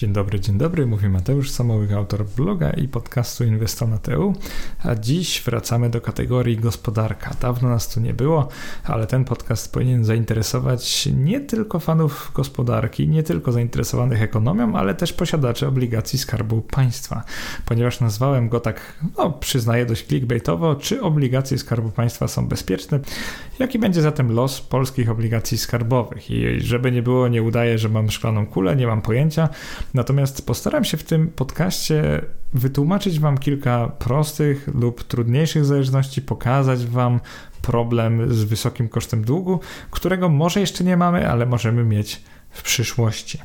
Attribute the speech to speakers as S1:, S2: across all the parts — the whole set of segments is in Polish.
S1: Dzień dobry, dzień dobry, mówi Mateusz Samołyk, autor bloga i podcastu Inwestonat.eu, a dziś wracamy do kategorii gospodarka. Dawno nas tu nie było, ale ten podcast powinien zainteresować nie tylko fanów gospodarki, nie tylko zainteresowanych ekonomią, ale też posiadaczy obligacji Skarbu Państwa, ponieważ nazwałem go tak, no przyznaję dość clickbaitowo, czy obligacje Skarbu Państwa są bezpieczne, jaki będzie zatem los polskich obligacji skarbowych? I żeby nie było, nie udaję, że mam szklaną kulę, nie mam pojęcia, Natomiast postaram się w tym podcaście wytłumaczyć Wam kilka prostych lub trudniejszych zależności, pokazać Wam problem z wysokim kosztem długu, którego może jeszcze nie mamy, ale możemy mieć w przyszłości.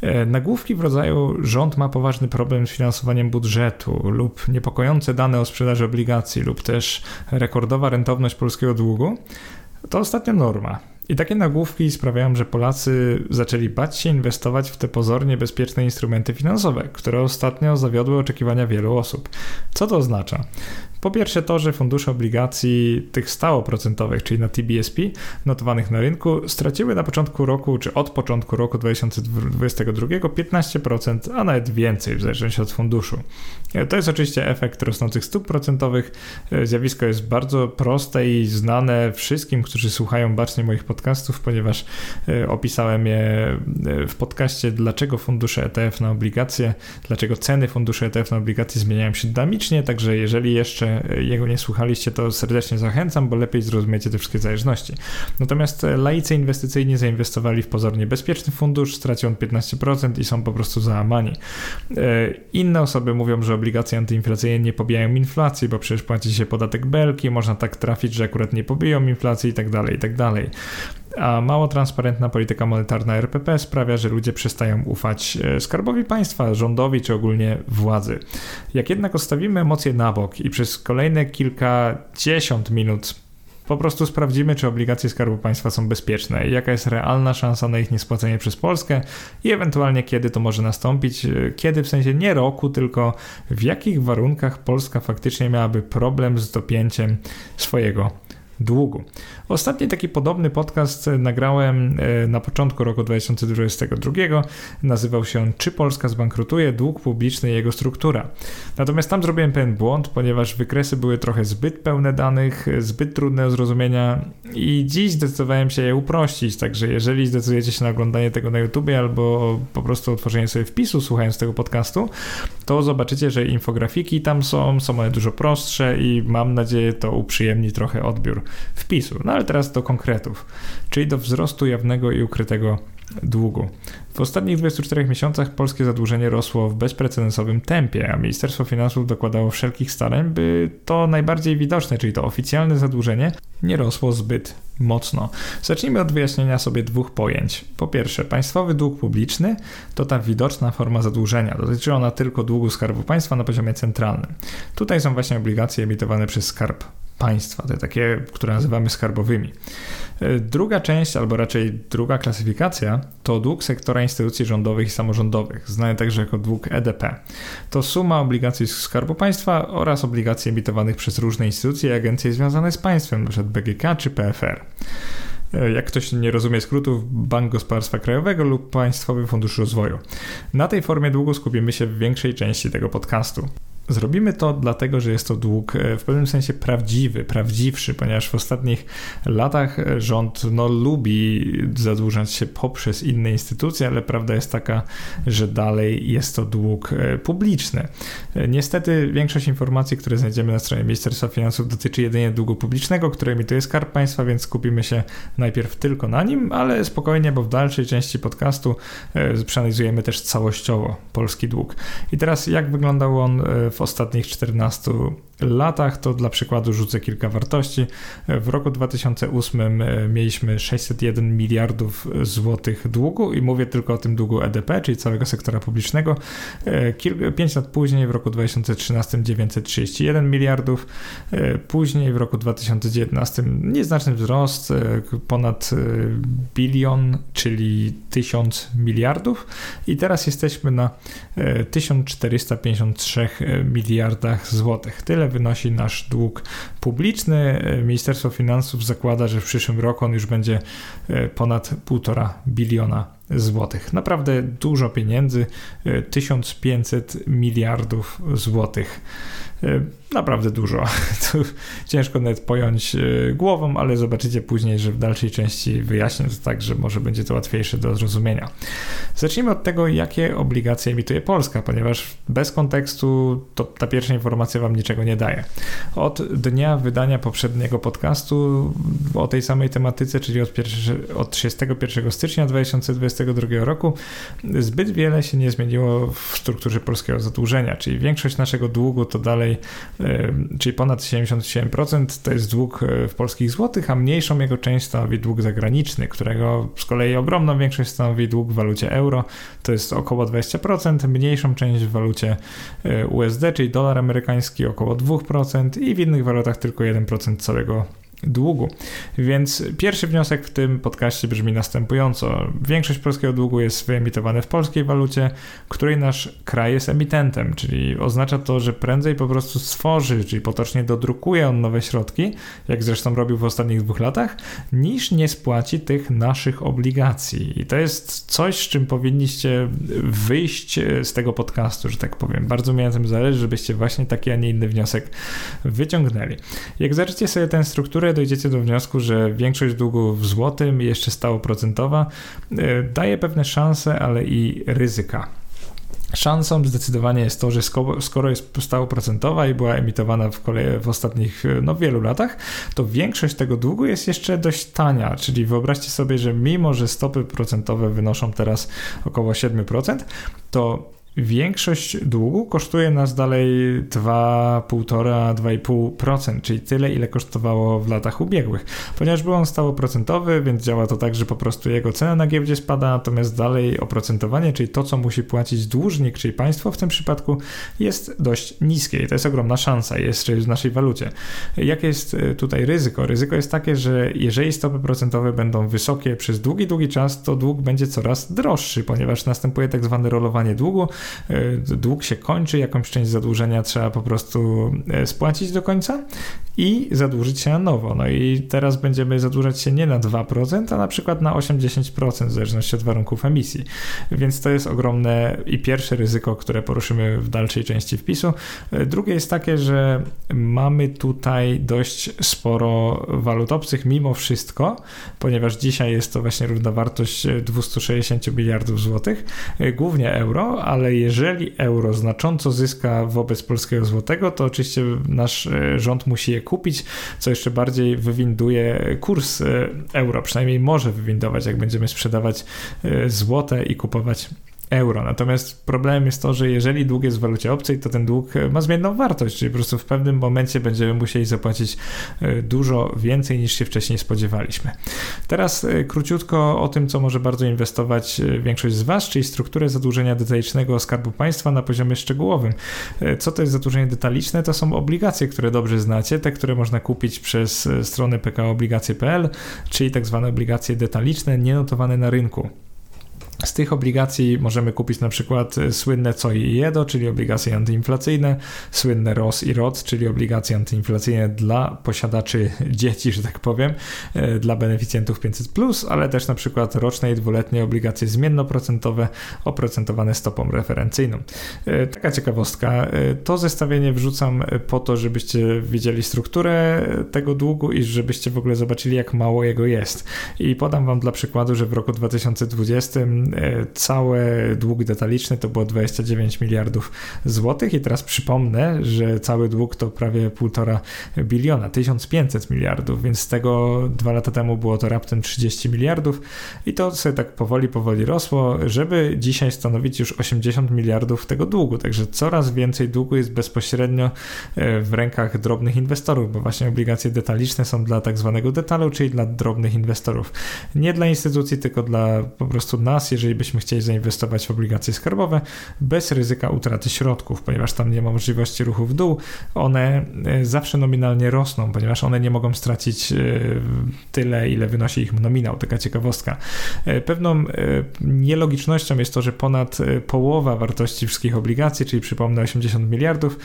S1: E, nagłówki w rodzaju rząd ma poważny problem z finansowaniem budżetu lub niepokojące dane o sprzedaży obligacji lub też rekordowa rentowność polskiego długu to ostatnio norma. I takie nagłówki sprawiają, że Polacy zaczęli bać się inwestować w te pozornie bezpieczne instrumenty finansowe, które ostatnio zawiodły oczekiwania wielu osób. Co to oznacza? Po pierwsze to, że fundusze obligacji tych stałoprocentowych, czyli na TBSP, notowanych na rynku, straciły na początku roku, czy od początku roku 2022 15%, a nawet więcej w zależności od funduszu. To jest oczywiście efekt rosnących stóp procentowych. Zjawisko jest bardzo proste i znane wszystkim, którzy słuchają bacznie moich podcastów, ponieważ e, opisałem je e, w podcaście, dlaczego fundusze ETF na obligacje, dlaczego ceny funduszy ETF na obligacje zmieniają się dynamicznie, także jeżeli jeszcze jego nie słuchaliście, to serdecznie zachęcam, bo lepiej zrozumiecie te wszystkie zależności. Natomiast laicy inwestycyjni zainwestowali w pozornie bezpieczny fundusz, stracił on 15% i są po prostu załamani. E, inne osoby mówią, że obligacje antyinflacyjne nie pobijają inflacji, bo przecież płaci się podatek belki, można tak trafić, że akurat nie pobiją inflacji i tak dalej, i tak dalej a mało transparentna polityka monetarna RPP sprawia, że ludzie przestają ufać e, skarbowi państwa, rządowi czy ogólnie władzy. Jak jednak ostawimy emocje na bok i przez kolejne kilkadziesiąt minut po prostu sprawdzimy, czy obligacje Skarbu Państwa są bezpieczne jaka jest realna szansa na ich niespłacenie przez Polskę i ewentualnie kiedy to może nastąpić, e, kiedy w sensie nie roku, tylko w jakich warunkach Polska faktycznie miałaby problem z dopięciem swojego długu. Ostatni taki podobny podcast nagrałem e, na początku roku 2022. Nazywał się on Czy Polska zbankrutuje? Dług publiczny i jego struktura. Natomiast tam zrobiłem pewien błąd, ponieważ wykresy były trochę zbyt pełne danych, zbyt trudne do zrozumienia i dziś zdecydowałem się je uprościć. Także jeżeli zdecydujecie się na oglądanie tego na YouTube albo po prostu otworzenie sobie wpisu słuchając tego podcastu, to zobaczycie, że infografiki tam są, są one dużo prostsze i mam nadzieję to uprzyjemni trochę odbiór wpisu. No ale teraz do konkretów, czyli do wzrostu jawnego i ukrytego długu. W ostatnich 24 miesiącach polskie zadłużenie rosło w bezprecedensowym tempie, a Ministerstwo Finansów dokładało wszelkich starań, by to najbardziej widoczne, czyli to oficjalne zadłużenie, nie rosło zbyt mocno. Zacznijmy od wyjaśnienia sobie dwóch pojęć. Po pierwsze, państwowy dług publiczny to ta widoczna forma zadłużenia. Dotyczy ona tylko długu Skarbu Państwa na poziomie centralnym. Tutaj są właśnie obligacje emitowane przez Skarb państwa, te takie, które nazywamy skarbowymi. E, druga część, albo raczej druga klasyfikacja, to dług sektora instytucji rządowych i samorządowych, znany także jako dług EDP. To suma obligacji Skarbu Państwa oraz obligacji emitowanych przez różne instytucje i agencje związane z państwem, np. BGK czy PFR. E, jak ktoś nie rozumie skrótów, Bank Gospodarstwa Krajowego lub Państwowy Fundusz Rozwoju. Na tej formie długu skupimy się w większej części tego podcastu. Zrobimy to dlatego, że jest to dług e, w pewnym sensie prawdziwy, prawdziwszy, ponieważ w ostatnich latach e, rząd no, lubi zadłużać się poprzez inne instytucje, ale prawda jest taka, że dalej jest to dług e, publiczny. Niestety większość informacji, które znajdziemy na stronie Ministerstwa Finansów dotyczy jedynie długu publicznego, który emituje Skarb Państwa, więc skupimy się najpierw tylko na nim, ale spokojnie, bo w dalszej części podcastu przeanalizujemy też całościowo polski dług. I teraz jak wyglądał on w w ostatnich 14 latach, to dla przykładu rzucę kilka wartości. W roku 2008 e, mieliśmy 601 miliardów złotych długu i mówię tylko o tym długu EDP, czyli całego sektora publicznego. 5 e, lat później, w roku 2013 931 miliardów, e, później w roku 2019 nieznaczny wzrost, ponad bilion, czyli 1000 miliardów i teraz jesteśmy na 1453 miliardach złotych. Tyle wynosi nasz dług publiczny. Ministerstwo Finansów zakłada, że w przyszłym roku on już będzie e, ponad 1,5 biliona złotych. Naprawdę dużo pieniędzy, 1500 miliardów złotych. E, naprawdę dużo. To ciężko nawet pojąć e, głową, ale zobaczycie później, że w dalszej części wyjaśnię to tak, że może będzie to łatwiejsze do zrozumienia. Zacznijmy od tego, jakie obligacje emituje Polska, ponieważ bez kontekstu to ta pierwsza informacja Wam niczego nie daje. Od dnia wydania poprzedniego podcastu o tej samej tematyce, czyli od, pierwszy, od 31 stycznia 2022 roku, zbyt wiele się nie zmieniło w strukturze polskiego zadłużenia, czyli większość naszego długu to dalej czyli ponad 77% to jest dług e, w polskich złotych, a mniejszą jego część stanowi dług zagraniczny, którego z kolei ogromną większość stanowi dług w walucie euro, to jest około 20%, mniejszą część w walucie e, USD, czyli dolar amerykański około 2% i w innych walutach tylko 1% całego długu. Więc pierwszy wniosek w tym podcaście brzmi następująco. Większość polskiego długu jest wyemitowane w polskiej walucie, której nasz kraj jest emitentem, czyli oznacza to, że prędzej po prostu stworzy, czyli potocznie dodrukuje on nowe środki, jak zresztą robił w ostatnich dwóch latach, niż nie spłaci tych naszych obligacji. I to jest coś, z czym powinniście wyjść z tego podcastu, że tak powiem. Bardzo mi na tym zależy, żebyście właśnie taki, a nie inny wniosek wyciągnęli. Jak zaczniecie sobie tę strukturę dojdziecie do wniosku, że większość długów w złotym, jeszcze stałoprocentowa, e, daje pewne szanse, ale i ryzyka. Szansą zdecydowanie jest to, że skoro jest stałoprocentowa i była emitowana w, kolei, w ostatnich no, wielu latach, to większość tego długu jest jeszcze dość tania. Czyli wyobraźcie sobie, że mimo, że stopy procentowe wynoszą teraz około 7%, to Większość długu kosztuje nas dalej 2,5-2,5%, czyli tyle, ile kosztowało w latach ubiegłych. Ponieważ był on stałoprocentowy, więc działa to tak, że po prostu jego cena na giełdzie spada, natomiast dalej oprocentowanie, czyli to, co musi płacić dłużnik, czyli państwo w tym przypadku, jest dość niskie i to jest ogromna szansa, jest w naszej walucie. Jakie jest e, tutaj ryzyko? Ryzyko jest takie, że jeżeli stopy procentowe będą wysokie przez długi, długi czas, to dług będzie coraz droższy, ponieważ następuje tak zwane rolowanie długu, dług się kończy, jakąś część zadłużenia trzeba po prostu e, spłacić do końca i zadłużyć się na nowo. No i teraz będziemy zadłużać się nie na 2%, a na przykład na 8-10% w zależności od warunków emisji. Więc to jest ogromne i pierwsze ryzyko, które poruszymy w dalszej części wpisu. E, drugie jest takie, że mamy tutaj dość sporo walut obcych mimo wszystko, ponieważ dzisiaj jest to właśnie równowartość 260 miliardów złotych, głównie euro, ale jeżeli euro znacząco zyska wobec polskiego złotego, to oczywiście nasz e, rząd musi je kupić, co jeszcze bardziej wywinduje kurs e, euro, przynajmniej może wywindować, jak będziemy sprzedawać e, złote i kupować euro. Natomiast problemem jest to, że jeżeli dług jest w walucie obcej, to ten dług ma zmienną wartość, czyli po prostu w pewnym momencie będziemy musieli zapłacić e, dużo więcej niż się wcześniej spodziewaliśmy. Teraz e, króciutko o tym, co może bardzo inwestować e, większość z Was, czyli strukturę zadłużenia detalicznego Skarbu Państwa na poziomie szczegółowym. Co to jest zadłużenie detaliczne? To są obligacje, które dobrze znacie, te, które można kupić przez stronę pkobligacje.pl, czyli tak zwane obligacje detaliczne, nienotowane na rynku. Z tych obligacji możemy kupić na przykład e, słynne COI i EDO, czyli obligacje antyinflacyjne, słynne ROS i ROT, czyli obligacje antyinflacyjne dla posiadaczy dzieci, że tak powiem, e, dla beneficjentów 500+, ale też na przykład roczne i dwuletnie obligacje zmiennoprocentowe oprocentowane stopą referencyjną. E, taka ciekawostka. To zestawienie wrzucam po to, żebyście widzieli strukturę tego długu i żebyście w ogóle zobaczyli, jak mało jego jest. I podam wam dla przykładu, że w roku 2020 E, cały dług detaliczny to było 29 miliardów złotych i teraz przypomnę, że cały dług to prawie 1,5 biliona, 1500 miliardów, więc z tego dwa lata temu było to raptem 30 miliardów i to sobie tak powoli, powoli rosło, żeby dzisiaj stanowić już 80 miliardów tego długu, także coraz więcej długu jest bezpośrednio e, w rękach drobnych inwestorów, bo właśnie obligacje detaliczne są dla tak zwanego detalu, czyli dla drobnych inwestorów. Nie dla instytucji, tylko dla po prostu nas, jeżeli byśmy chcieli zainwestować w obligacje skarbowe bez ryzyka utraty środków, ponieważ tam nie ma możliwości ruchu w dół. One e, zawsze nominalnie rosną, ponieważ one nie mogą stracić e, tyle, ile wynosi ich nominał. Taka ciekawostka. E, pewną nielogicznością jest to, że ponad połowa wartości wszystkich obligacji, czyli przypomnę 80 miliardów,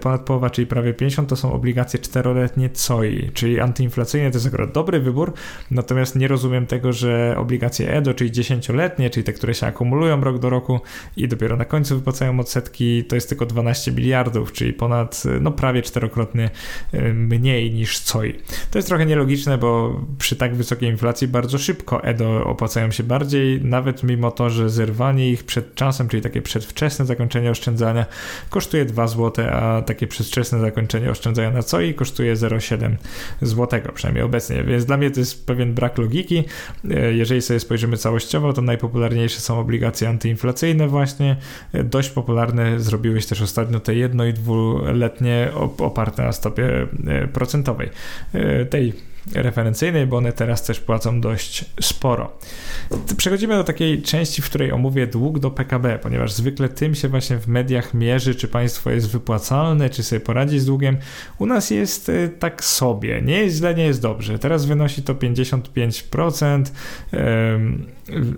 S1: ponad połowa, czyli prawie 50, to są obligacje czteroletnie COI, czyli antyinflacyjne. To jest akurat dobry wybór, natomiast nie rozumiem tego, że obligacje EDO, czyli dziesięcioletnie, rocznie, czyli te, które się akumulują rok do roku i dopiero na końcu wypłacają odsetki, to jest tylko 12 miliardów, czyli ponad, no prawie czterokrotnie y, mniej niż COI. To jest trochę nielogiczne, bo przy tak wysokiej inflacji bardzo szybko EDO opłacają się bardziej, nawet mimo to, że zerwanie ich przed czasem, czyli takie przedwczesne zakończenie oszczędzania kosztuje 2 zł, a takie przedwczesne zakończenie oszczędzania na COI kosztuje 0,7 zł, przynajmniej obecnie, więc dla mnie to jest pewien brak logiki. E, jeżeli sobie spojrzymy całościowo, to najpopularniejsze są obligacje antyinflacyjne właśnie. E, dość popularne zrobiły się też ostatnio te jedno- i dwuletnie oparte na stopie e, procentowej. Tej referencyjnej, bo one teraz też płacą dość sporo. Przechodzimy do takiej części, w której omówię dług do PKB, ponieważ zwykle tym się właśnie w mediach mierzy, czy państwo jest wypłacalne, czy sobie poradzi z długiem. U nas jest y, tak sobie, nie jest źle, nie jest dobrze. Teraz wynosi to 55%.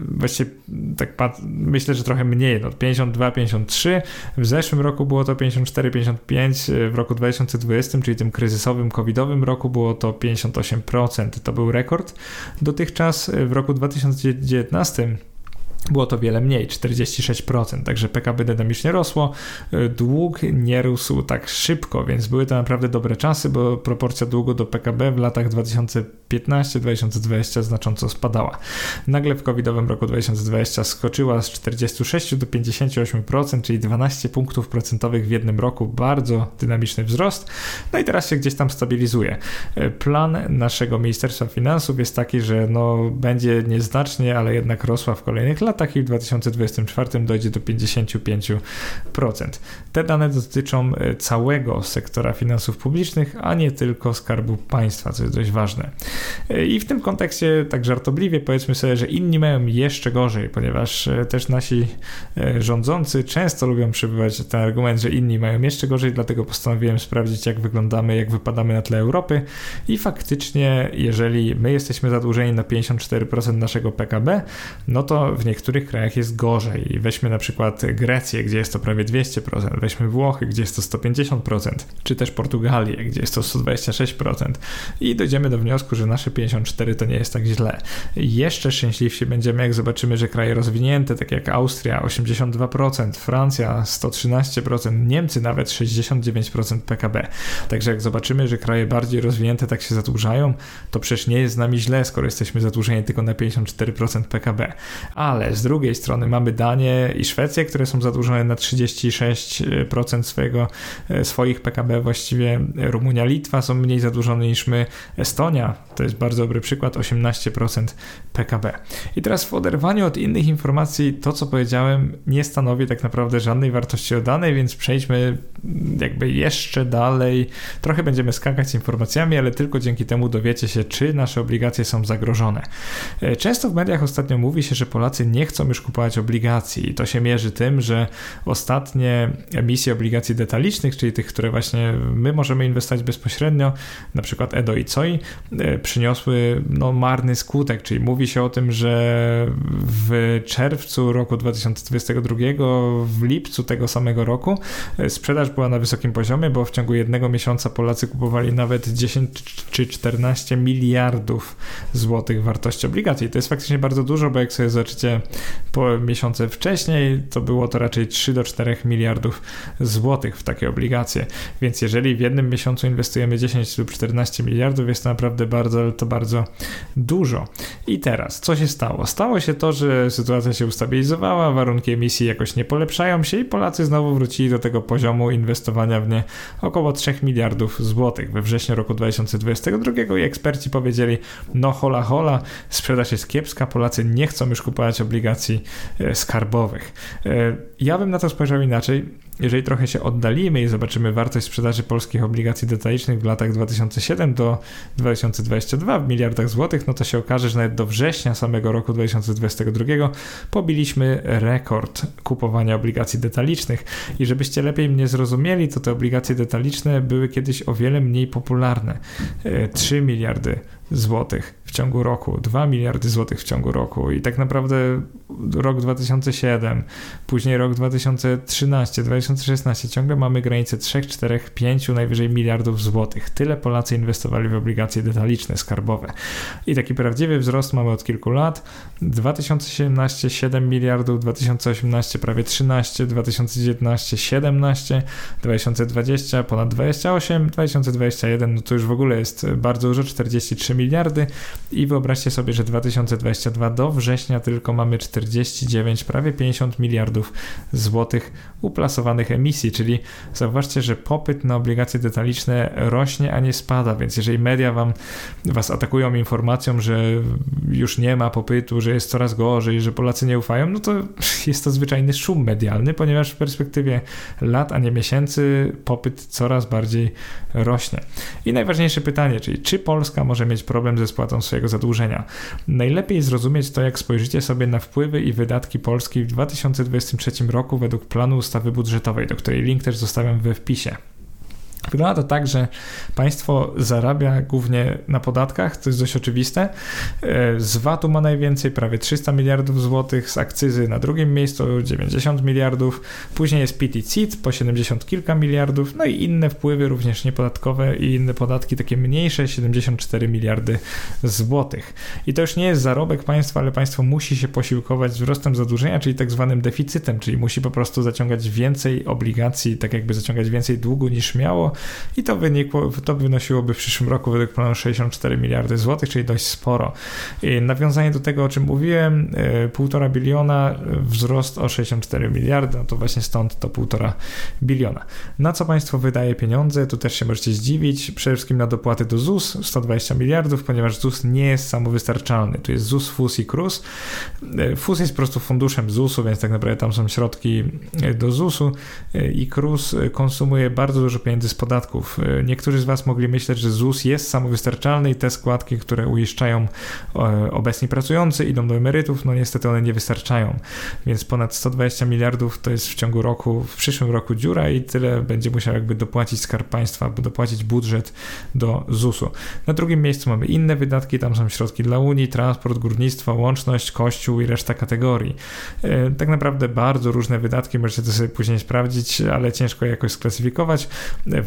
S1: Właściwie tak myślę, że trochę mniej, no 52, 53. W zeszłym roku było to 54, 55, w roku 2020, czyli tym kryzysowym, covidowym roku było to 58%. To był rekord. Dotychczas w roku 2019 było to wiele mniej, 46%, także PKB dynamicznie rosło, dług nie rósł tak szybko, więc były to naprawdę dobre czasy, bo proporcja długu do PKB w latach 2015-2020 znacząco spadała. Nagle w covidowym roku 2020 skoczyła z 46 do 58%, czyli 12 punktów procentowych w jednym roku, bardzo dynamiczny wzrost, no i teraz się gdzieś tam stabilizuje. Plan naszego Ministerstwa Finansów jest taki, że no, będzie nieznacznie, ale jednak rosła w kolejnych latach, latach i w 2024 dojdzie do 55%. Te dane dotyczą e, całego sektora finansów publicznych, a nie tylko skarbu państwa, co jest dość ważne. E, I w tym kontekście, tak żartobliwie, powiedzmy sobie, że inni mają jeszcze gorzej, ponieważ e, też nasi rządzący często lubią przybywać ten argument, że inni mają jeszcze gorzej, dlatego postanowiłem sprawdzić, jak wyglądamy, jak wypadamy na tle Europy. I faktycznie, jeżeli my jesteśmy zadłużeni na 54% naszego PKB, no to w niektórych niektórych krajach jest gorzej. Weźmy na przykład Grecję, gdzie jest to prawie 200%, weźmy Włochy, gdzie jest to 150%, czy też Portugalię, gdzie jest to 126%. I dojdziemy do wniosku, że nasze 54 to nie jest tak źle. Jeszcze szczęśliwsi będziemy, jak zobaczymy, że kraje rozwinięte, takie jak Austria 82%, Francja 113%, Niemcy nawet 69% PKB. Także jak zobaczymy, że kraje bardziej rozwinięte tak się zadłużają, to przecież nie jest z nami źle, skoro jesteśmy zadłużeni tylko na 54% PKB. Ale z drugiej strony mamy Danię i Szwecję, które są zadłużone na 36% swojego, e, swoich PKB, właściwie Rumunia, Litwa są mniej zadłużone niż my, Estonia, to jest bardzo dobry przykład, 18% PKB. I teraz w oderwaniu od innych informacji, to co powiedziałem nie stanowi tak naprawdę żadnej wartości dodanej, więc przejdźmy jakby jeszcze dalej. Trochę będziemy skakać informacjami, ale tylko dzięki temu dowiecie się, czy nasze obligacje są zagrożone. E, często w mediach ostatnio mówi się, że Polacy nie chcą już kupować obligacji i to się mierzy tym, że ostatnie emisje obligacji detalicznych, czyli tych, które właśnie my możemy inwestować bezpośrednio, na przykład EDO i COI, e, przyniosły no, marny skutek, czyli mówi się o tym, że w czerwcu roku 2022, w lipcu tego samego roku e, sprzedaż była na wysokim poziomie, bo w ciągu jednego miesiąca Polacy kupowali nawet 10 czy 14 miliardów złotych wartości obligacji. To jest faktycznie bardzo dużo, bo jak sobie zobaczycie po miesiące wcześniej, to było to raczej 3 do 4 miliardów złotych w takie obligacje. Więc jeżeli w jednym miesiącu inwestujemy 10 lub 14 miliardów, jest to naprawdę bardzo, to bardzo dużo. I teraz, co się stało? Stało się to, że sytuacja się ustabilizowała, warunki emisji jakoś nie polepszają się i Polacy znowu wrócili do tego poziomu inwestowania w nie około 3 miliardów złotych we wrześniu roku 2022 i eksperci powiedzieli, no hola hola, sprzedaż jest kiepska, Polacy nie chcą już kupować obligacji e, skarbowych. E, ja bym na to spojrzał inaczej. Jeżeli trochę się oddalimy i zobaczymy wartość sprzedaży polskich obligacji detalicznych w latach 2007 do 2022 w miliardach złotych, no to się okaże, że nawet do września samego roku 2022 pobiliśmy rekord kupowania obligacji detalicznych. I żebyście lepiej mnie zrozumieli, to te obligacje detaliczne były kiedyś o wiele mniej popularne. 3 e, miliardy złotych w ciągu roku, 2 miliardy złotych w ciągu roku i tak naprawdę rok 2007, później rok 2013, 2016, ciągle mamy granicę 3, 4, 5, najwyżej miliardów złotych. Tyle Polacy inwestowali w obligacje detaliczne, skarbowe. I taki prawdziwy wzrost mamy od kilku lat. 2017 7 miliardów, 2018 prawie 13, 2019 17, 2020 ponad 28, 2021 no to już w ogóle jest bardzo dużo, 43 miliardy i wyobraźcie sobie, że 2022 do września tylko mamy 49, prawie 50 miliardów złotych uplasowanych emisji, czyli zauważcie, że popyt na obligacje detaliczne rośnie, a nie spada, więc jeżeli media wam, was atakują informacją, że już nie ma popytu, że jest coraz gorzej, że Polacy nie ufają, no to jest to zwyczajny szum medialny, ponieważ w perspektywie lat, a nie miesięcy popyt coraz bardziej rośnie. I najważniejsze pytanie, czyli czy Polska może mieć problem ze spłatą swojego zadłużenia? Najlepiej zrozumieć to, jak spojrzycie sobie na wpływy i wydatki Polski w 2023 roku według planu ustawy budżetowej, do której link też zostawiam we wpisie. Wygląda to tak, że państwo zarabia głównie na podatkach, to jest dość oczywiste. E, z VAT-u ma najwięcej, prawie 300 miliardów złotych, z akcyzy na drugim miejscu 90 miliardów, później jest PIT i CIT po 70 kilka miliardów, no i inne wpływy również niepodatkowe i inne podatki takie mniejsze 74 miliardy złotych. I to już nie jest zarobek państwa, ale państwo musi się posiłkować wzrostem zadłużenia, czyli tak zwanym deficytem, czyli musi po prostu zaciągać więcej obligacji, tak jakby zaciągać więcej długu niż miało, i to wynikło, to wynosiłoby w przyszłym roku według planu 64 miliardy złotych, czyli dość sporo. I nawiązanie do tego, o czym mówiłem, 1,5 e, biliona, wzrost o 64 miliardy, no to właśnie stąd to 1,5 biliona. Na co państwo wydaje pieniądze? Tu też się możecie zdziwić. Przede wszystkim na dopłaty do ZUS 120 miliardów, ponieważ ZUS nie jest samowystarczalny. Tu jest ZUS, FUS i KRUS. E, FUS jest po prostu funduszem ZUS-u, więc tak naprawdę tam są środki do ZUS-u i KRUS konsumuje bardzo dużo pieniędzy z podatków. E, niektórzy z Was mogli myśleć, że ZUS jest samowystarczalny i te składki, które uiszczają obecni pracujący, idą do emerytów, no niestety one nie wystarczają. Więc ponad 120 miliardów to jest w ciągu roku, w przyszłym roku dziura i tyle będzie musiał jakby dopłacić Skarb Państwa, dopłacić budżet do ZUS-u. Na drugim miejscu mamy inne wydatki, tam są środki dla Unii, transport, górnictwo, łączność, kościół i reszta kategorii. E, tak naprawdę bardzo różne wydatki, możecie to sobie później sprawdzić, ale ciężko jakoś sklasyfikować.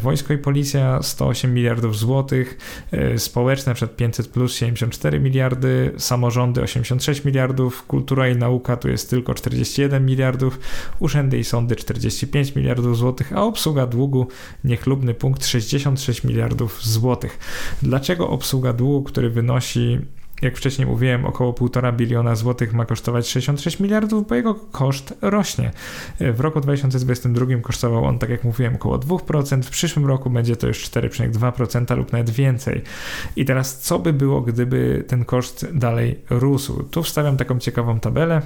S1: Wojsko i Policja 108 miliardów złotych, e, społeczne przed 500 plus 74 miliardy, samorządy 86 miliardów, kultura i nauka tu jest tylko 41 miliardów, urzędy i sądy 45 miliardów złotych, a obsługa długu niechlubny punkt 66 miliardów złotych. Dlaczego obsługa długu, który wynosi jak wcześniej mówiłem, około 1,5 biliona złotych ma kosztować 66 miliardów, bo jego koszt rośnie. W roku 2022 kosztował on, tak jak mówiłem, około 2%, w przyszłym roku będzie to już 4,2% lub nawet więcej. I teraz co by było, gdyby ten koszt dalej rósł? Tu wstawiam taką ciekawą tabelę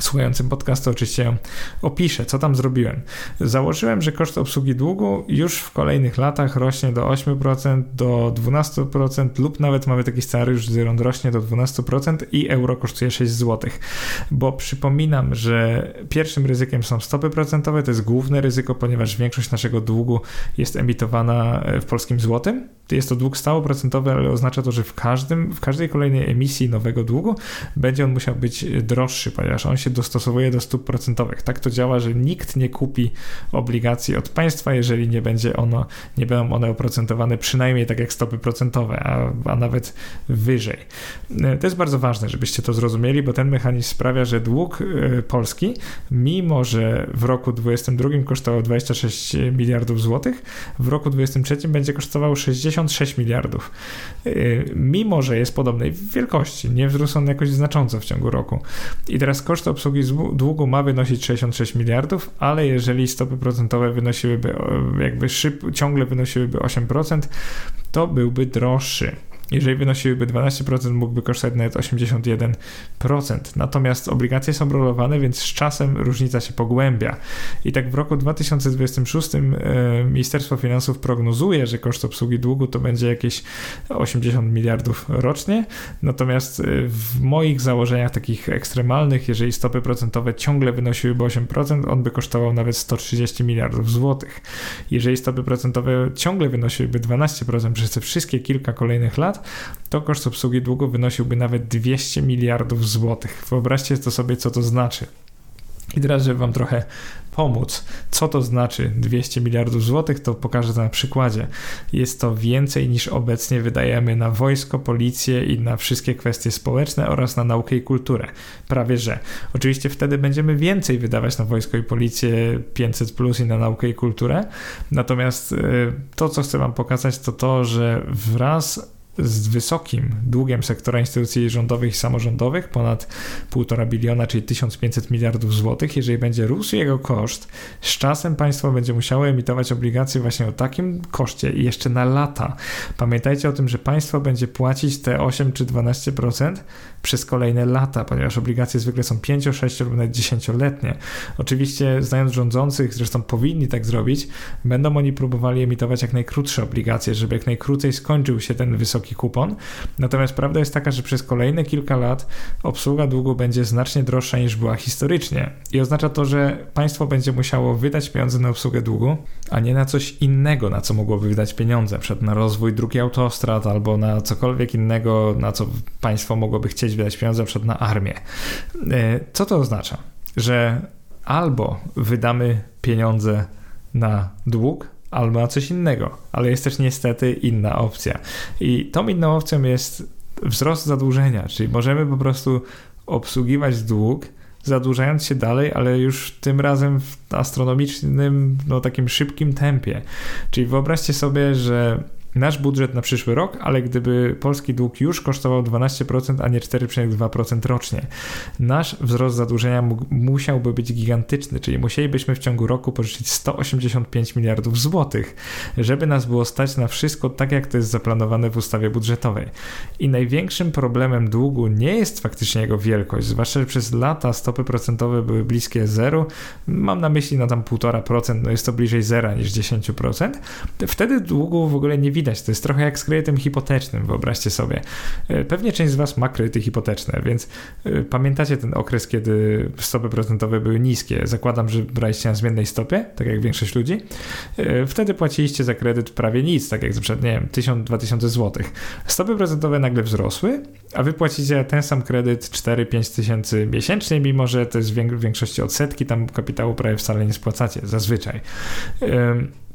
S1: słuchającym podcastu oczywiście opiszę, co tam zrobiłem. Założyłem, że koszt obsługi długu już w kolejnych latach rośnie do 8%, do 12% lub nawet mamy taki scenariusz, gdzie on rośnie do 12% i euro kosztuje 6 zł. Bo przypominam, że pierwszym ryzykiem są stopy procentowe, to jest główne ryzyko, ponieważ większość naszego długu jest emitowana w polskim złotym. Jest to dług stałoprocentowy, ale oznacza to, że w, każdym, w każdej kolejnej emisji nowego długu będzie on musiał być droższy, ponieważ on się dostosowuje do stóp procentowych. Tak to działa, że nikt nie kupi obligacji od państwa, jeżeli nie będzie ono, nie będą one oprocentowane przynajmniej tak jak stopy procentowe, a, a nawet wyżej. To jest bardzo ważne, żebyście to zrozumieli, bo ten mechanizm sprawia, że dług e, Polski, mimo że w roku 2022 kosztował 26 miliardów złotych, w roku 2023 będzie kosztował 66 miliardów. E, mimo, że jest podobnej wielkości, nie wzrósł on jakoś znacząco w ciągu roku. I teraz koszt obsługi długu ma wynosić 66 miliardów, ale jeżeli stopy procentowe wynosiłyby jakby szyb, ciągle wynosiłyby 8%, to byłby droższy. Jeżeli wynosiłyby 12%, mógłby kosztować nawet 81%. Natomiast obligacje są rolowane, więc z czasem różnica się pogłębia. I tak w roku 2026 e, Ministerstwo Finansów prognozuje, że koszt obsługi długu to będzie jakieś 80 miliardów rocznie. Natomiast e, w moich założeniach takich ekstremalnych, jeżeli stopy procentowe ciągle wynosiłyby 8%, on by kosztował nawet 130 miliardów złotych. Jeżeli stopy procentowe ciągle wynosiłyby 12% przez te wszystkie kilka kolejnych lat, to koszt obsługi długu wynosiłby nawet 200 miliardów złotych. Wyobraźcie to sobie, co to znaczy. I teraz, żeby Wam trochę pomóc, co to znaczy 200 miliardów złotych, to pokażę to na przykładzie. Jest to więcej niż obecnie wydajemy na wojsko, policję i na wszystkie kwestie społeczne oraz na naukę i kulturę. Prawie że. Oczywiście wtedy będziemy więcej wydawać na wojsko i policję 500 plus i na naukę i kulturę. Natomiast y, to, co chcę Wam pokazać, to to, że wraz z wysokim długiem sektora instytucji rządowych i samorządowych, ponad 1,5 biliona, czyli 1500 miliardów złotych, jeżeli będzie rósł jego koszt, z czasem państwo będzie musiało emitować obligacje właśnie o takim koszcie i jeszcze na lata. Pamiętajcie o tym, że państwo będzie płacić te 8 czy 12% przez kolejne lata, ponieważ obligacje zwykle są 5, 6 lub nawet 10-letnie. Oczywiście, znając rządzących, zresztą powinni tak zrobić, będą oni próbowali emitować jak najkrótsze obligacje, żeby jak najkrócej skończył się ten wysoki kupon. Natomiast prawda jest taka, że przez kolejne kilka lat obsługa długu będzie znacznie droższa niż była historycznie. I oznacza to, że państwo będzie musiało wydać pieniądze na obsługę długu, a nie na coś innego, na co mogłoby wydać pieniądze, przed na rozwój drugi autostrad albo na cokolwiek innego, na co państwo mogłoby chcieć wydać pieniądze, przed na armię. E, co to oznacza? Że albo wydamy pieniądze na dług, albo na coś innego, ale jest też niestety inna opcja. I tą inną opcją jest wzrost zadłużenia, czyli możemy po prostu obsługiwać dług, zadłużając się dalej, ale już tym razem w astronomicznym, no takim szybkim tempie. Czyli wyobraźcie sobie, że nasz budżet na przyszły rok, ale gdyby polski dług już kosztował 12%, a nie 4,2% rocznie, nasz wzrost zadłużenia mógł, musiałby być gigantyczny, czyli musielibyśmy w ciągu roku pożyczyć 185 miliardów złotych, żeby nas było stać na wszystko tak, jak to jest zaplanowane w ustawie budżetowej. I największym problemem długu nie jest faktycznie jego wielkość, zwłaszcza, że przez lata stopy procentowe były bliskie zeru, mam na myśli no tam 1,5%, no jest to bliżej zera niż 10%, wtedy długu w ogóle nie widać. To jest trochę jak z kredytem hipotecznym, wyobraźcie sobie. E, pewnie część z Was ma kredyty hipoteczne, więc e, pamiętacie ten okres, kiedy stopy procentowe były niskie. Zakładam, że braliście na zmiennej stopie, tak jak większość ludzi. E, wtedy płaciliście za kredyt prawie nic, tak jak przykład, nie wiem, 1000-2000 zł. Stopy procentowe nagle wzrosły, a wy płacicie ten sam kredyt 4-5 tysięcy miesięcznie, mimo że to jest w większości odsetki, tam kapitału prawie wcale nie spłacacie, zazwyczaj.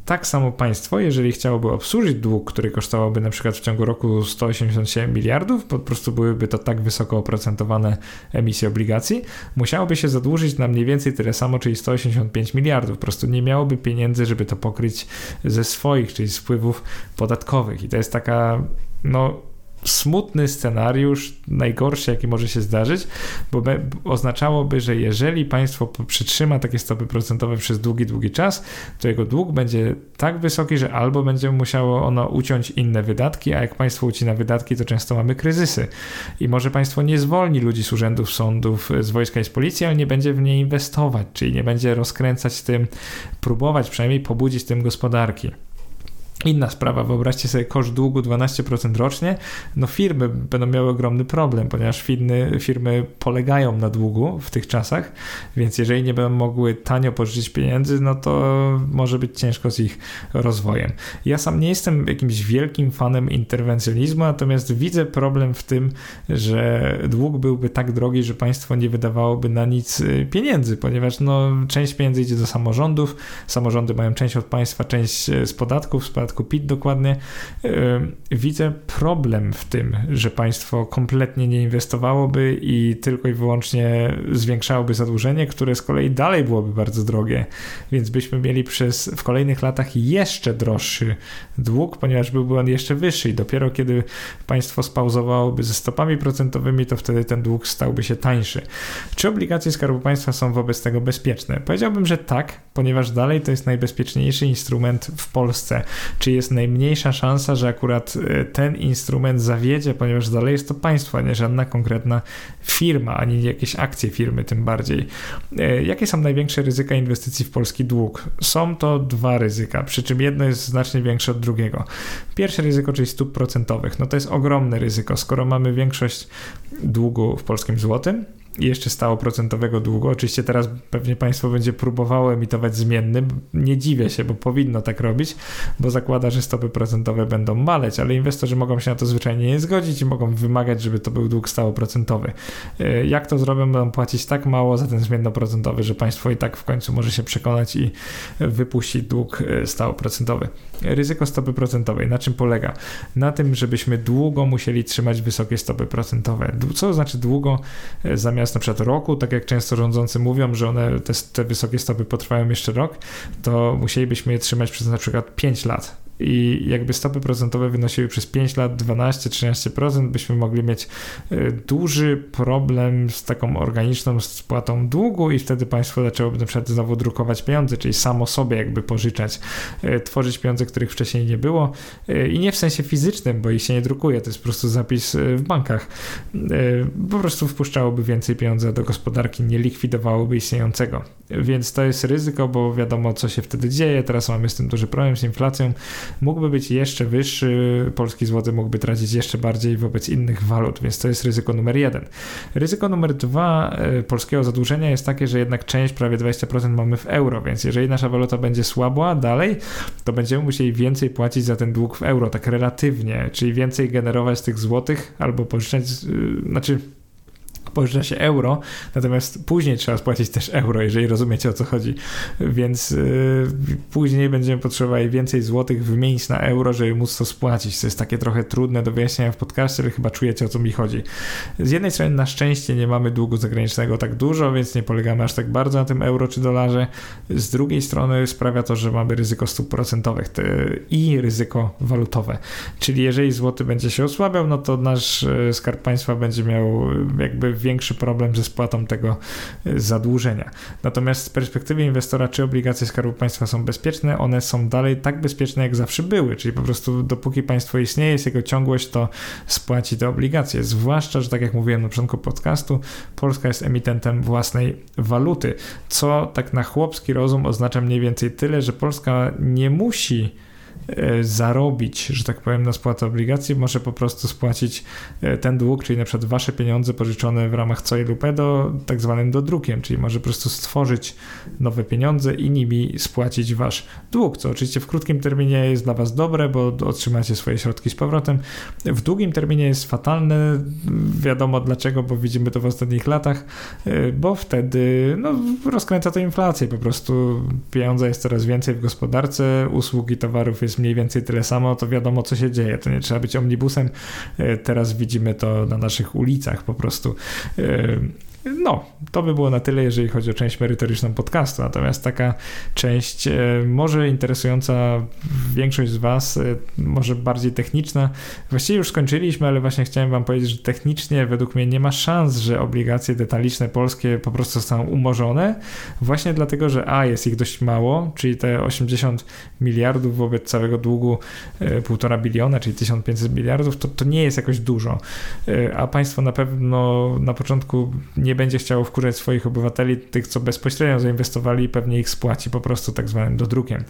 S1: Tak samo państwo, jeżeli chciałoby obsłużyć dług, który kosztowałby na przykład w ciągu roku 187 miliardów, po prostu byłyby to tak wysoko oprocentowane emisje obligacji, musiałoby się zadłużyć na mniej więcej tyle samo, czyli 185 miliardów. Po prostu nie miałoby pieniędzy, żeby to pokryć ze swoich, czyli z wpływów podatkowych. I to jest taka, no, smutny scenariusz, najgorszy, jaki może się zdarzyć, bo be, oznaczałoby, że jeżeli państwo przytrzyma takie stopy procentowe przez długi, długi czas, to jego dług będzie tak wysoki, że albo będzie musiało ono uciąć inne wydatki, a jak państwo ucina wydatki, to często mamy kryzysy. I może państwo nie zwolni ludzi z urzędów, sądów, z wojska i z policji, ale nie będzie w nie inwestować, czyli nie będzie rozkręcać tym, próbować przynajmniej pobudzić tym gospodarki. Inna sprawa, wyobraźcie sobie koszt długu 12% rocznie, no firmy będą miały ogromny problem, ponieważ firmy, firmy polegają na długu w tych czasach, więc jeżeli nie będą mogły tanio pożyczyć pieniędzy, no to może być ciężko z ich rozwojem. Ja sam nie jestem jakimś wielkim fanem interwencjonizmu, natomiast widzę problem w tym, że dług byłby tak drogi, że państwo nie wydawałoby na nic y, pieniędzy, ponieważ no, część pieniędzy idzie do samorządów, samorządy mają część od państwa, część y, z podatków, z podatków przypadku PIT dokładnie, e, widzę problem w tym, że państwo kompletnie nie inwestowałoby i tylko i wyłącznie zwiększałoby zadłużenie, które z kolei dalej byłoby bardzo drogie, więc byśmy mieli przez w kolejnych latach jeszcze droższy dług, ponieważ byłby on jeszcze wyższy i dopiero kiedy państwo spauzowałoby ze stopami procentowymi, to wtedy ten dług stałby się tańszy. Czy obligacje Skarbu Państwa są wobec tego bezpieczne? Powiedziałbym, że tak, ponieważ dalej to jest najbezpieczniejszy instrument w Polsce czy jest najmniejsza szansa, że akurat e, ten instrument zawiedzie, ponieważ dalej jest to państwo, a nie żadna konkretna firma, ani jakieś akcje firmy tym bardziej. E, jakie są największe ryzyka inwestycji w polski dług? Są to dwa ryzyka, przy czym jedno jest znacznie większe od drugiego. Pierwsze ryzyko, czyli stóp procentowych, no to jest ogromne ryzyko, skoro mamy większość długu w polskim złotym, i jeszcze stało procentowego długu. Oczywiście teraz pewnie państwo będzie próbowało emitować zmienny. Nie dziwię się, bo powinno tak robić, bo zakłada, że stopy procentowe będą maleć, ale inwestorzy mogą się na to zwyczajnie nie zgodzić i mogą wymagać, żeby to był dług stałoprocentowy. E, jak to zrobią? Będą płacić tak mało za ten zmiennoprocentowy, że państwo i tak w końcu może się przekonać i wypuścić dług e, stałoprocentowy. Ryzyko stopy procentowej. Na czym polega? Na tym, żebyśmy długo musieli trzymać wysokie stopy procentowe. Co znaczy długo? E, zamiast na przykład roku, tak jak często rządzący mówią, że one, te, te wysokie stopy potrwają jeszcze rok, to musielibyśmy je trzymać przez na przykład 5 lat i jakby stopy procentowe wynosiły przez 5 lat 12-13%, byśmy mogli mieć e, duży problem z taką organiczną spłatą długu i wtedy państwo zaczęłoby na przykład znowu drukować pieniądze, czyli samo sobie jakby pożyczać, e, tworzyć pieniądze, których wcześniej nie było e, i nie w sensie fizycznym, bo ich się nie drukuje, to jest po prostu zapis w bankach. Po prostu wpuszczałoby więcej pieniędzy do gospodarki, nie likwidowałoby istniejącego. Więc to jest ryzyko, bo wiadomo co się wtedy dzieje, teraz mamy z tym duży problem z inflacją, mógłby być jeszcze wyższy, polski złoty mógłby tracić jeszcze bardziej wobec innych walut, więc to jest ryzyko numer jeden. Ryzyko numer dwa e, polskiego zadłużenia jest takie, że jednak część, prawie 20% mamy w euro, więc jeżeli nasza waluta będzie słabła dalej, to będziemy musieli więcej płacić za ten dług w euro, tak relatywnie, czyli więcej generować tych złotych albo pożyczać, e, znaczy pożycza się euro, natomiast później trzeba spłacić też euro, jeżeli rozumiecie o co chodzi. Więc yy, później będziemy potrzebowali więcej złotych wymienić na euro, żeby móc to spłacić. To jest takie trochę trudne do wyjaśnienia w podcaście, ale chyba czujecie o co mi chodzi. Z jednej strony na szczęście nie mamy długu zagranicznego tak dużo, więc nie polegamy aż tak bardzo na tym euro czy dolarze. Z drugiej strony sprawia to, że mamy ryzyko stóp procentowych i ryzyko walutowe. Czyli jeżeli złoty będzie się osłabiał, no to nasz e, skarb państwa będzie miał jakby większy problem ze spłatą tego y, zadłużenia. Natomiast z perspektywy inwestora, czy obligacje Skarbu Państwa są bezpieczne, one są dalej tak bezpieczne, jak zawsze były, czyli po prostu dopóki państwo istnieje, jest jego ciągłość, to spłaci te obligacje. Zwłaszcza, że tak jak mówiłem na początku podcastu, Polska jest emitentem własnej waluty, co tak na chłopski rozum oznacza mniej więcej tyle, że Polska nie musi zarobić, że tak powiem, na spłatę obligacji, może po prostu spłacić e, ten dług, czyli na przykład wasze pieniądze pożyczone w ramach COI lub EDO, tak zwanym dodrukiem, czyli może po prostu stworzyć nowe pieniądze i nimi spłacić wasz dług, co oczywiście w krótkim terminie jest dla was dobre, bo otrzymacie swoje środki z powrotem. W długim terminie jest fatalne, wiadomo dlaczego, bo widzimy to w ostatnich latach, e, bo wtedy no, rozkręca to inflację, po prostu pieniądza jest coraz więcej w gospodarce, usługi towarów jest jest mniej więcej tyle samo, to wiadomo, co się dzieje. To nie trzeba być omnibusem. E, teraz widzimy to na naszych ulicach po prostu. No, to by było na tyle, jeżeli chodzi o część merytoryczną podcastu. Natomiast taka część, e, może interesująca większość z Was, e, może bardziej techniczna. Właściwie już skończyliśmy, ale właśnie chciałem Wam powiedzieć, że technicznie według mnie nie ma szans, że obligacje detaliczne polskie po prostu zostaną umorzone. Właśnie dlatego, że A jest ich dość mało, czyli te 80 miliardów wobec całego długu 1,5 e, biliona, czyli 1500 miliardów, to, to nie jest jakoś dużo. A państwo na pewno na początku nie nie będzie chciało wkurzać swoich obywateli, tych, co bezpośrednio zainwestowali, pewnie ich spłaci po prostu tak zwanym dodrukiem.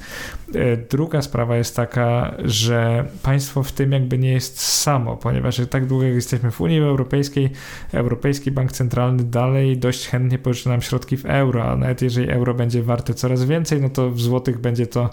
S1: E, druga sprawa jest taka, że państwo w tym jakby nie jest samo, ponieważ tak długo jak jesteśmy w Unii Europejskiej, Europejski Bank Centralny dalej dość chętnie pożyczy nam środki w euro, a nawet jeżeli euro będzie warte coraz więcej, no to w złotych będzie to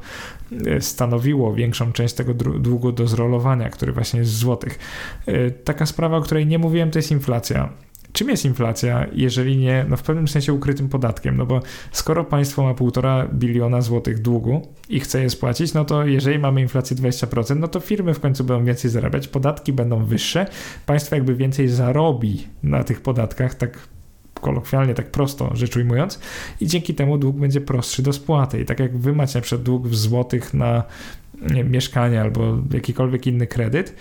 S1: e, stanowiło większą część tego długu do zrolowania, który właśnie jest w złotych. E, taka sprawa, o której nie mówiłem, to jest inflacja. Czym jest inflacja, jeżeli nie, no w pewnym sensie ukrytym podatkiem? No bo skoro państwo ma półtora biliona złotych długu i chce je spłacić, no to jeżeli mamy inflację 20%, no to firmy w końcu będą więcej zarabiać, podatki będą wyższe, państwo jakby więcej zarobi na tych podatkach, tak kolokwialnie, tak prosto rzecz ujmując, i dzięki temu dług będzie prostszy do spłaty. I tak jak wy macie na przykład dług w złotych na nie, mieszkanie albo jakikolwiek inny kredyt,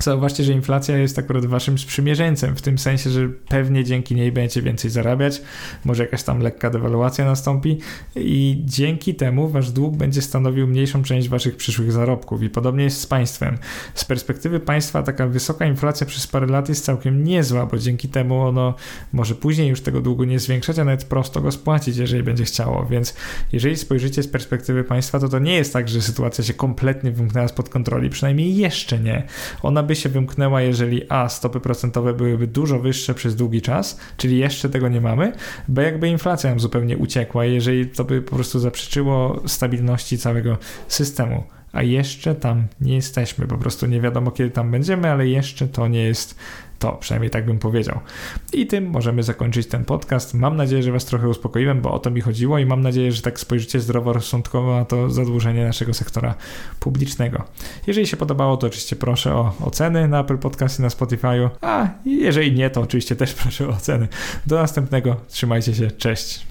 S1: Zauważcie, że inflacja jest akurat waszym sprzymierzeńcem, w tym sensie, że pewnie dzięki niej będziecie więcej zarabiać, może jakaś tam lekka dewaluacja nastąpi i dzięki temu wasz dług będzie stanowił mniejszą część waszych przyszłych zarobków i podobnie jest z państwem. Z perspektywy państwa taka wysoka inflacja przez parę lat jest całkiem niezła, bo dzięki temu ono może później już tego długu nie zwiększać, a nawet prosto go spłacić, jeżeli będzie chciało, więc jeżeli spojrzycie z perspektywy państwa, to to nie jest tak, że sytuacja się kompletnie wymknęła spod kontroli, przynajmniej jeszcze nie. Ona by się wymknęła, jeżeli A stopy procentowe byłyby dużo wyższe przez długi czas, czyli jeszcze tego nie mamy, B jakby inflacja nam zupełnie uciekła, jeżeli to by po prostu zaprzeczyło stabilności całego systemu a jeszcze tam nie jesteśmy. Po prostu nie wiadomo, kiedy tam będziemy, ale jeszcze to nie jest to, przynajmniej tak bym powiedział. I tym możemy zakończyć ten podcast. Mam nadzieję, że Was trochę uspokoiłem, bo o to mi chodziło i mam nadzieję, że tak spojrzycie zdroworozsądkowo na to zadłużenie naszego sektora publicznego. Jeżeli się podobało, to oczywiście proszę o oceny na Apple Podcast i na Spotify'u, a jeżeli nie, to oczywiście też proszę o oceny. Do następnego, trzymajcie się, cześć.